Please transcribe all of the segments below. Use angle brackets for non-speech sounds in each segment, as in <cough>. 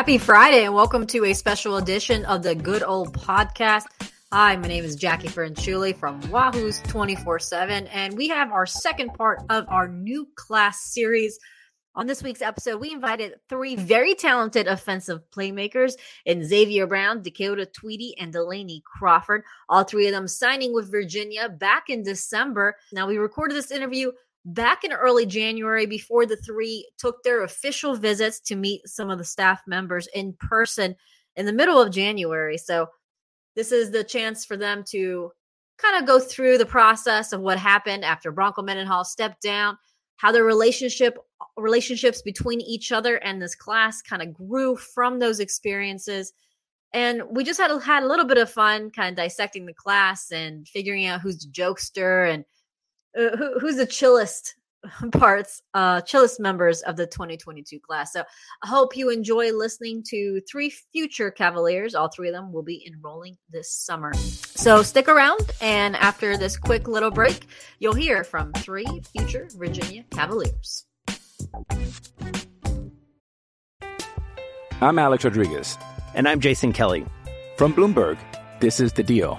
Happy Friday and welcome to a special edition of the Good Old Podcast. Hi, my name is Jackie Ferranchuli from Wahoo's 24 7, and we have our second part of our new class series. On this week's episode, we invited three very talented offensive playmakers in Xavier Brown, Dakota Twitty, and Delaney Crawford. All three of them signing with Virginia back in December. Now, we recorded this interview back in early January before the three took their official visits to meet some of the staff members in person in the middle of January. So, this is the chance for them to kind of go through the process of what happened after Bronco Mendenhall stepped down, how the relationship relationships between each other and this class kind of grew from those experiences. And we just had had a little bit of fun kind of dissecting the class and figuring out who's the jokester and uh, who, who's the chillest <laughs> parts, uh, chillest members of the 2022 class. So I hope you enjoy listening to three future Cavaliers. All three of them will be enrolling this summer. So stick around, and after this quick little break, you'll hear from three future Virginia Cavaliers. I'm Alex Rodriguez. And I'm Jason Kelly. From Bloomberg, this is The Deal.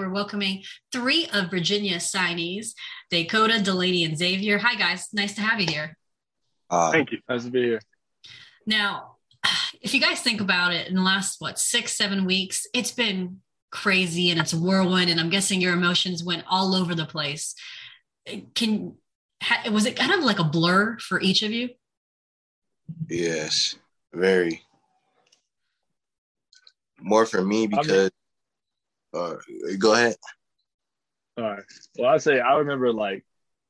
We're welcoming three of Virginia signees, Dakota, Delaney, and Xavier. Hi, guys. Nice to have you here. Uh, Thank you. Nice to be here. Now, if you guys think about it, in the last, what, six, seven weeks, it's been crazy and it's a whirlwind. And I'm guessing your emotions went all over the place. Can, ha, was it kind of like a blur for each of you? Yes, very. More for me because. Uh, go ahead. All right. Well, I say I remember like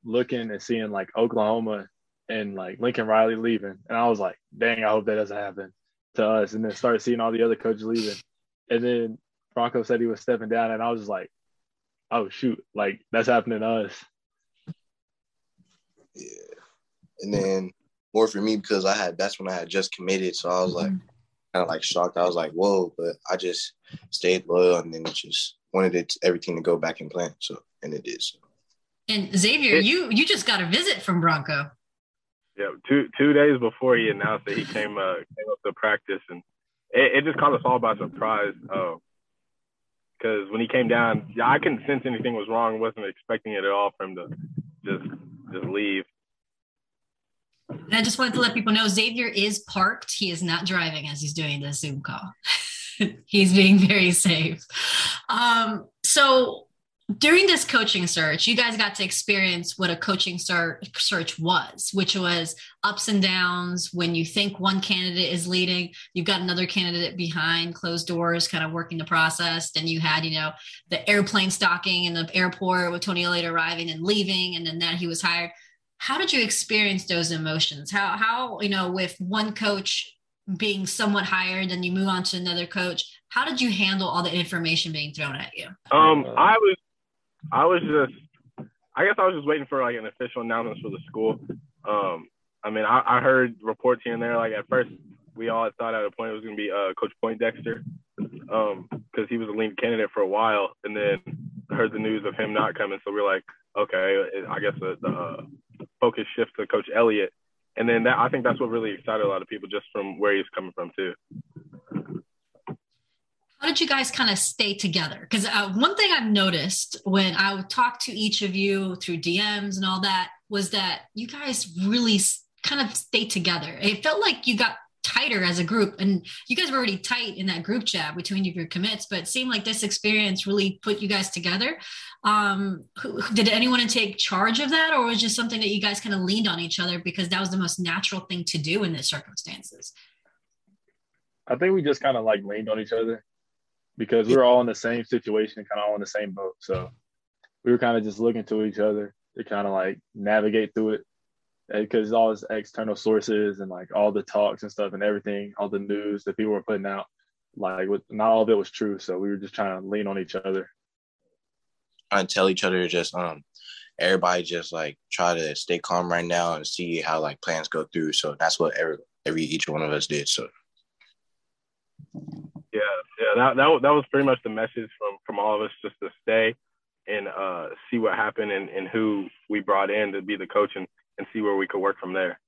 looking and seeing like Oklahoma and like Lincoln Riley leaving, and I was like, "Dang, I hope that doesn't happen to us." And then started seeing all the other coaches leaving, and then Bronco said he was stepping down, and I was just like, "Oh shoot, like that's happening to us." Yeah. And then more for me because I had that's when I had just committed, so I was like kind of like shocked. I was like, "Whoa!" But I just stayed loyal and then just wanted it everything to go back in plan. So and it did. So. And Xavier, you you just got a visit from Bronco. Yeah, two two days before he announced that he came uh, came up to practice, and it, it just caught us all by surprise. Because when he came down, yeah, I couldn't sense anything was wrong. wasn't expecting it at all for him to just just leave. I just wanted to let people know Xavier is parked. He is not driving as he's doing the Zoom call. <laughs> he's being very safe. Um, so during this coaching search, you guys got to experience what a coaching search was, which was ups and downs. When you think one candidate is leading, you've got another candidate behind closed doors, kind of working the process. Then you had, you know, the airplane stocking in the airport with Tony Elliott arriving and leaving, and then that he was hired. How did you experience those emotions? How, how, you know, with one coach being somewhat hired and you move on to another coach, how did you handle all the information being thrown at you? Um, I was, I was just, I guess I was just waiting for like an official announcement for the school. Um, I mean, I, I heard reports here and there. Like at first, we all thought at a point it was going to be uh, Coach Poindexter, um, because he was a lead candidate for a while, and then heard the news of him not coming. So we are like, okay, I guess the, the uh, focus shift to Coach Elliott, and then that I think that's what really excited a lot of people just from where he's coming from too. How did you guys kind of stay together? Because uh, one thing I've noticed when I would talk to each of you through DMs and all that was that you guys really kind of stayed together. It felt like you got tighter as a group. And you guys were already tight in that group chat between your commits but it seemed like this experience really put you guys together. Um who, did anyone take charge of that or was just something that you guys kind of leaned on each other because that was the most natural thing to do in the circumstances? I think we just kind of like leaned on each other because we were all in the same situation kind of all in the same boat. So we were kind of just looking to each other to kind of like navigate through it because all his external sources and like all the talks and stuff and everything, all the news that people were putting out, like with, not all of it was true. So we were just trying to lean on each other. Trying to tell each other just um everybody just like try to stay calm right now and see how like plans go through. So that's what every every each one of us did. So yeah, yeah, that that that was pretty much the message from from all of us, just to stay and uh, see what happened and, and who we brought in to be the coach and and see where we could work from there.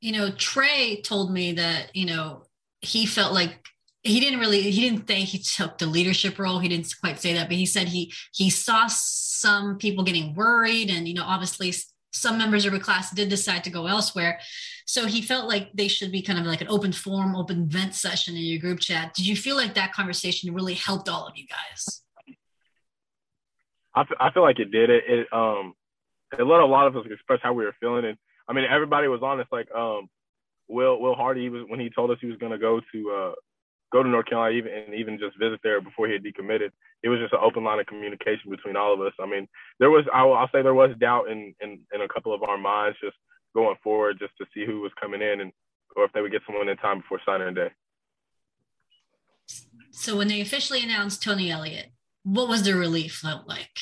You know, Trey told me that, you know, he felt like he didn't really he didn't think he took the leadership role. He didn't quite say that but he said he he saw some people getting worried and you know obviously some members of a class did decide to go elsewhere. So he felt like they should be kind of like an open forum open vent session in your group chat. Did you feel like that conversation really helped all of you guys? I, f- I feel like it did. It, it um it let a lot of us express how we were feeling. And I mean, everybody was honest. Like um, Will Will Hardy was when he told us he was going to go to uh, go to North Carolina even, and even just visit there before he had decommitted. It was just an open line of communication between all of us. I mean, there was I'll, I'll say there was doubt in, in in a couple of our minds just going forward, just to see who was coming in and or if they would get someone in time before signing day. So when they officially announced Tony Elliott, what was the relief felt like?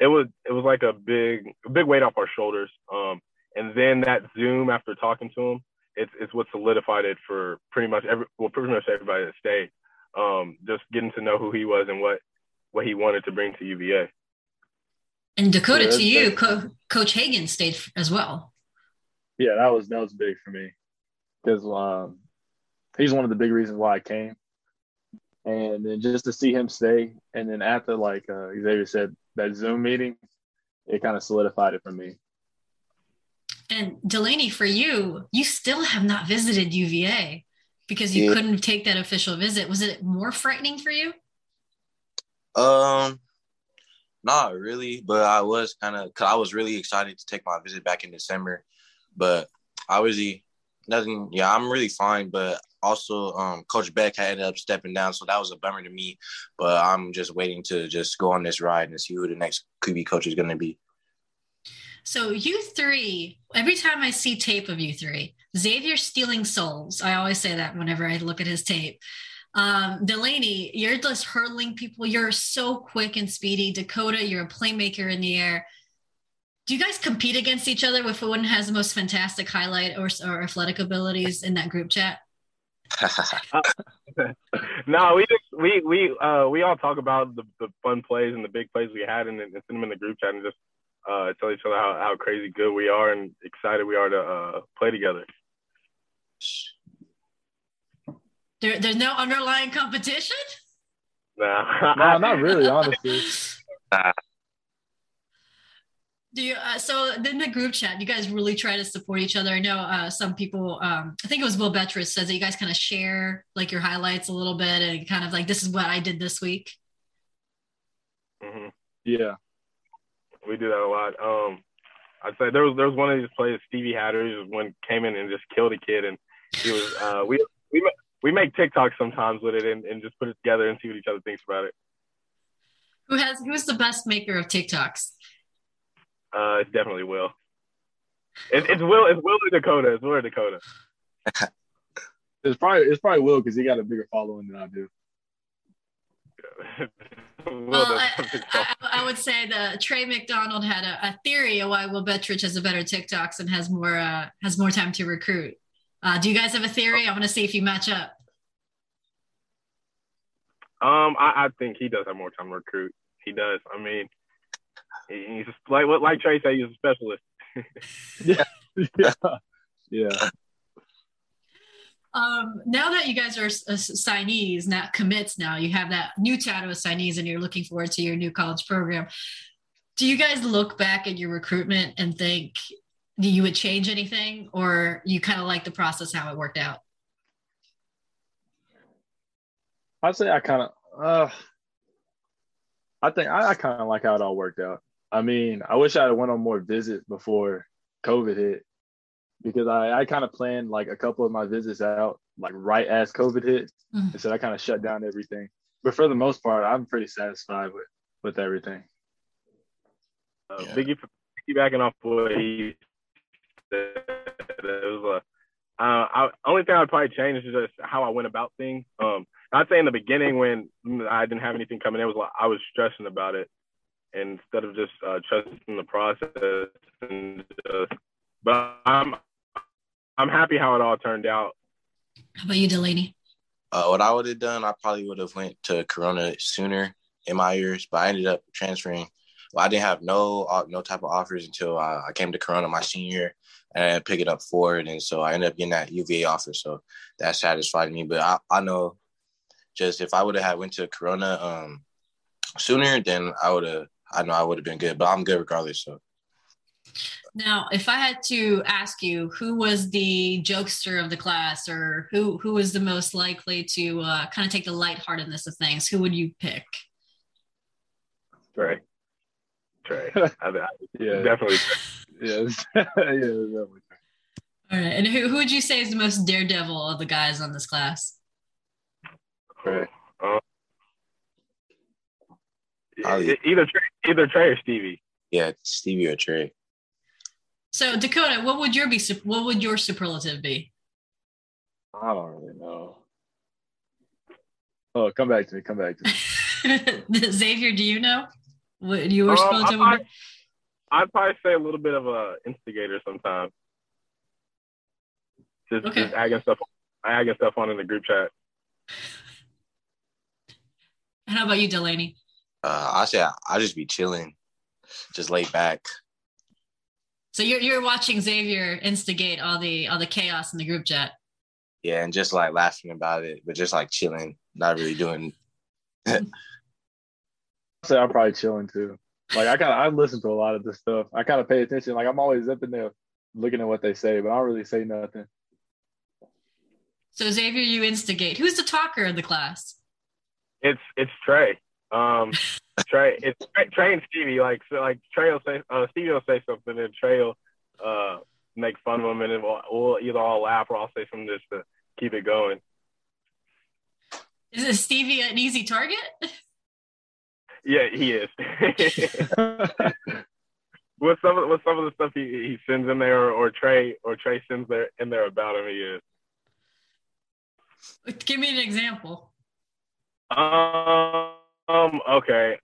It was it was like a big a big weight off our shoulders. Um, and then that Zoom after talking to him, it's it's what solidified it for pretty much every well pretty much everybody that stayed. Um, just getting to know who he was and what what he wanted to bring to UVA. And Dakota, yeah, to you, Co- Coach Hagan stayed as well. Yeah, that was that was big for me because um, he's one of the big reasons why I came. And then just to see him stay, and then after like uh, Xavier said, that Zoom meeting, it kind of solidified it for me. And Delaney, for you, you still have not visited UVA because you yeah. couldn't take that official visit. Was it more frightening for you? Um, not really, but I was kind of because I was really excited to take my visit back in December, but obviously nothing. Yeah, I'm really fine, but also um, Coach Beck had ended up stepping down, so that was a bummer to me. But I'm just waiting to just go on this ride and see who the next QB coach is going to be. So you three, every time I see tape of you three, Xavier stealing souls. I always say that whenever I look at his tape. Um, Delaney, you're just hurling people. You're so quick and speedy. Dakota, you're a playmaker in the air. Do you guys compete against each other with one has the most fantastic highlight or, or athletic abilities in that group chat? <laughs> no, we just we we uh we all talk about the, the fun plays and the big plays we had and, and send them in the group chat and just uh tell each other how, how crazy good we are and excited we are to uh play together. There, there's no underlying competition. Nah, no, not really, honestly. <laughs> Do you, uh, so in the group chat, you guys really try to support each other. I know uh, some people, um, I think it was Will Bettridge says that you guys kind of share like your highlights a little bit and kind of like, this is what I did this week. Mm-hmm. Yeah, we do that a lot. Um, I'd say there was, there was one of these plays, Stevie Hatter, he just one came in and just killed a kid. And he was, uh, we, we, we make TikToks sometimes with it and, and just put it together and see what each other thinks about it. Who has, who's the best maker of TikToks? Uh, it's definitely Will. It, it's Will. It's Will or Dakota. It's Will or Dakota. <laughs> it's probably it's probably Will because he got a bigger following than I do. <laughs> well, I, I, I, would say that Trey McDonald had a, a, theory of why Will Bettridge has a better TikToks and has more uh, has more time to recruit. Uh, do you guys have a theory? I want to see if you match up. Um, I, I think he does have more time to recruit. He does. I mean, He's like what like Trey said, he's a specialist. yeah, <laughs> yeah, yeah. Um, now that you guys are uh, signees, not commits, now you have that new title of signees, and you're looking forward to your new college program. Do you guys look back at your recruitment and think do you would change anything or you kind of like the process how it worked out? I'd say I kind of, uh, I think I, I kind of like how it all worked out. I mean, I wish I had went on more visits before COVID hit because I, I kind of planned like a couple of my visits out like right as COVID hit. Mhm. And so I kind of shut down everything. But for the most part, I'm pretty satisfied with with everything. Uh, Yeah. Biggie, piggybacking off what he said, it was a, uh, I, only thing I'd probably change is just how I went about things. Um, I'd say in the beginning when I didn't have anything coming in, it was like I was stressing about it instead of just uh, trusting the process and just. But I'm I'm happy how it all turned out. How about you, Delaney? Uh, what I would have done, I probably would have went to Corona sooner in my years, but I ended up transferring. Well, I didn't have no uh, no type of offers until I, I came to Corona my senior year and I pick it up forward, and so I ended up getting that UVA offer. So that satisfied me. But I, I know, just if I would have had went to Corona um sooner, then I would have. I know I would have been good, but I'm good regardless. So Now, if I had to ask you who was the jokester of the class or who who was the most likely to uh, kind of take the lightheartedness of things, who would you pick? Trey, Trey, <laughs> I, I, Yeah, definitely. <laughs> yeah, <laughs> yeah, definitely. All right. And who, who would you say is the most daredevil of the guys on this class? Trey. Uh, I'll- either Trey, either Trey or Stevie. yeah, Stevie or Trey. So Dakota, what would your be what would your superlative be? I don't really know. Oh, come back to me. Come back to me. <laughs> Xavier, do you know what your Um, superlative would I- be? I'd probably say a little bit of a instigator sometimes. Just, Okay. just agging stuff, agging stuff on in the group chat. And how about you, Delaney? Uh, I say I, I just be chilling, just laid back. So you're you're watching Xavier instigate all the all the chaos in the group chat. Yeah, and just like laughing about it, but just like chilling, not really doing. <laughs> I say I'm probably chilling too. Like I kind of I listen to a lot of this stuff. I kind of pay attention. Like I'm always up in there looking at what they say, but I don't really say nothing. So Xavier, you instigate. Who's the talker in the class? It's it's Trey. Um, Trey. It's Trey, and Stevie. Like so, like Trey will say, uh, Stevie will say something, and Trey will uh make fun of him, and then we'll, we'll either all laugh or I'll say something just to keep it going. Is it Stevie an easy target? Yeah, he is. <laughs> with some of with some of the stuff he, he sends in there, or, or Trey or Trey sends there in there about him, he is. Give me an example. Um. Okay.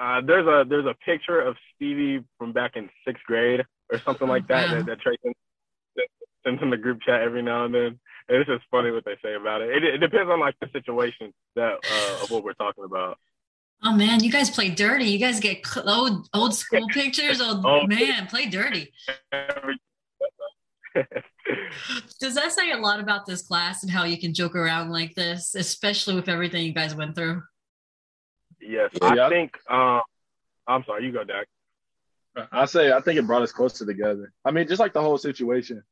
Uh, there's a there's a picture of Stevie from back in sixth grade or something like that that, that Trey sends, in the group chat every now and then. And it's just funny what they say about it. It, it depends on like the situation that uh, of what we're talking about. Oh man, you guys play dirty. You guys get old old school <laughs> pictures. Old Oh. man, play dirty. <laughs> <laughs> Does that say a lot about this class and how you can joke around like this, especially with everything you guys went through? Yes, Yeah. I think. Um, I'm sorry. You go, Dak. I say I think it brought us closer together. I mean, just like the whole situation,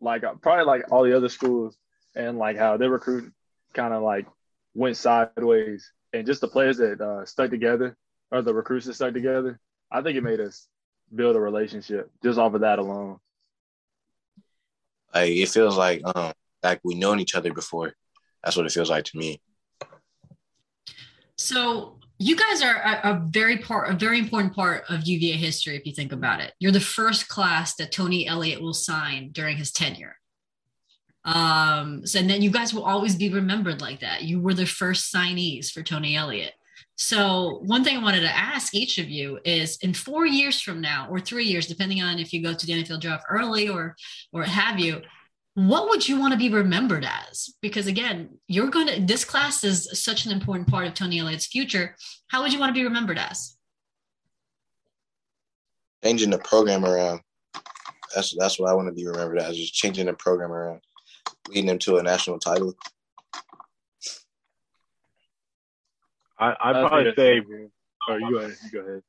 like uh, probably like all the other schools and like how their recruiting kind of like went sideways, and just the players that uh, stuck together or the recruits that stuck together. I think it made us build a relationship just off of that alone. Like it feels like um like we known each other before. That's what it feels like to me. So you guys are a, a very part, a very important part of UVA history. If you think about it, you're the first class that Tony Elliott will sign during his tenure. Um, so and then you guys will always be remembered like that. You were the first signees for Tony Elliott. So one thing I wanted to ask each of you is in four years from now or three years, depending on if you go to the NFL draft early or or have you, what would you want to be remembered as? Because again, you're going to, this class is such an important part of Tony Elliott's future. How would you want to be remembered as? Changing the program around. That's that's what I want to be remembered as. Just changing the program around, leading them to a national title. I, I'd probably say. so good. Oh, you go ahead. You go ahead.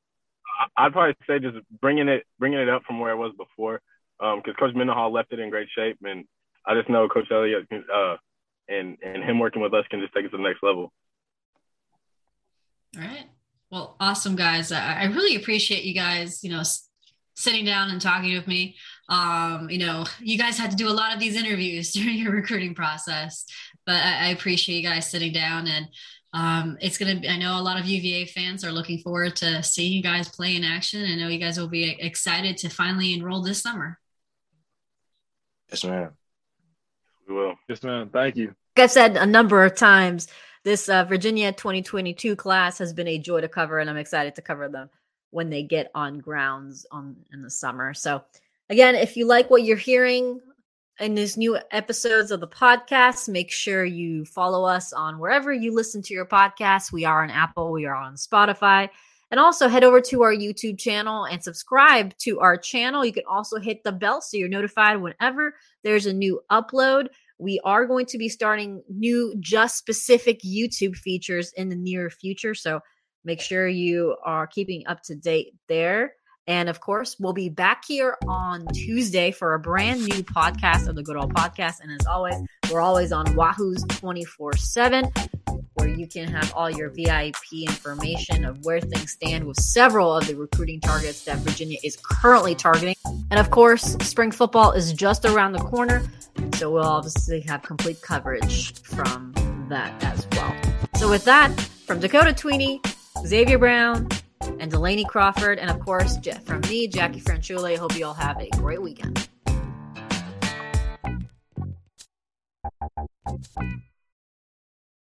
I'd probably say just bringing it bringing it up from where it was before. Because Coach Mendenhall left it in great shape, and I just know Coach Elliott uh, and and him working with us can just take it to the next level. All right. Well, awesome, guys. I, really appreciate you guys, you know, sitting down and talking with me. Um, you know, you guys had to do a lot of these interviews <laughs> during your recruiting process, but I, I appreciate you guys sitting down and um, it's going to be, I know a lot of UVA fans are looking forward to seeing you guys play in action. I know you guys will be excited to finally enroll this summer. Yes, ma'am. We will. Yes, ma'am. Thank you. Like I've said a number of times, this uh, Virginia 2022 class has been a joy to cover, and I'm excited to cover them when they get on grounds on in the summer. So, again, if you like what you're hearing in these new episodes of the podcast, make sure you follow us on wherever you listen to your podcasts. We are on Apple, we are on Spotify. And also head over to our YouTube channel and subscribe to our channel. You can also hit the bell so you're notified whenever there's a new upload. We are going to be starting new, just specific YouTube features in the near future. So make sure you are keeping up to date there. And of course, we'll be back here on Tuesday for a brand new podcast of the Good Old Podcast. And as always, we're always on Wahoo's 24 7, where you can have all your VIP information of where things stand with several of the recruiting targets that Virginia is currently targeting. And of course, spring football is just around the corner. So we'll obviously have complete coverage from that as well. So with that, from Dakota Twitty, Xavier Brown, and Delaney Crawford, and of course, Jeff from me, Jackie Franchule. Hope you all have a great weekend.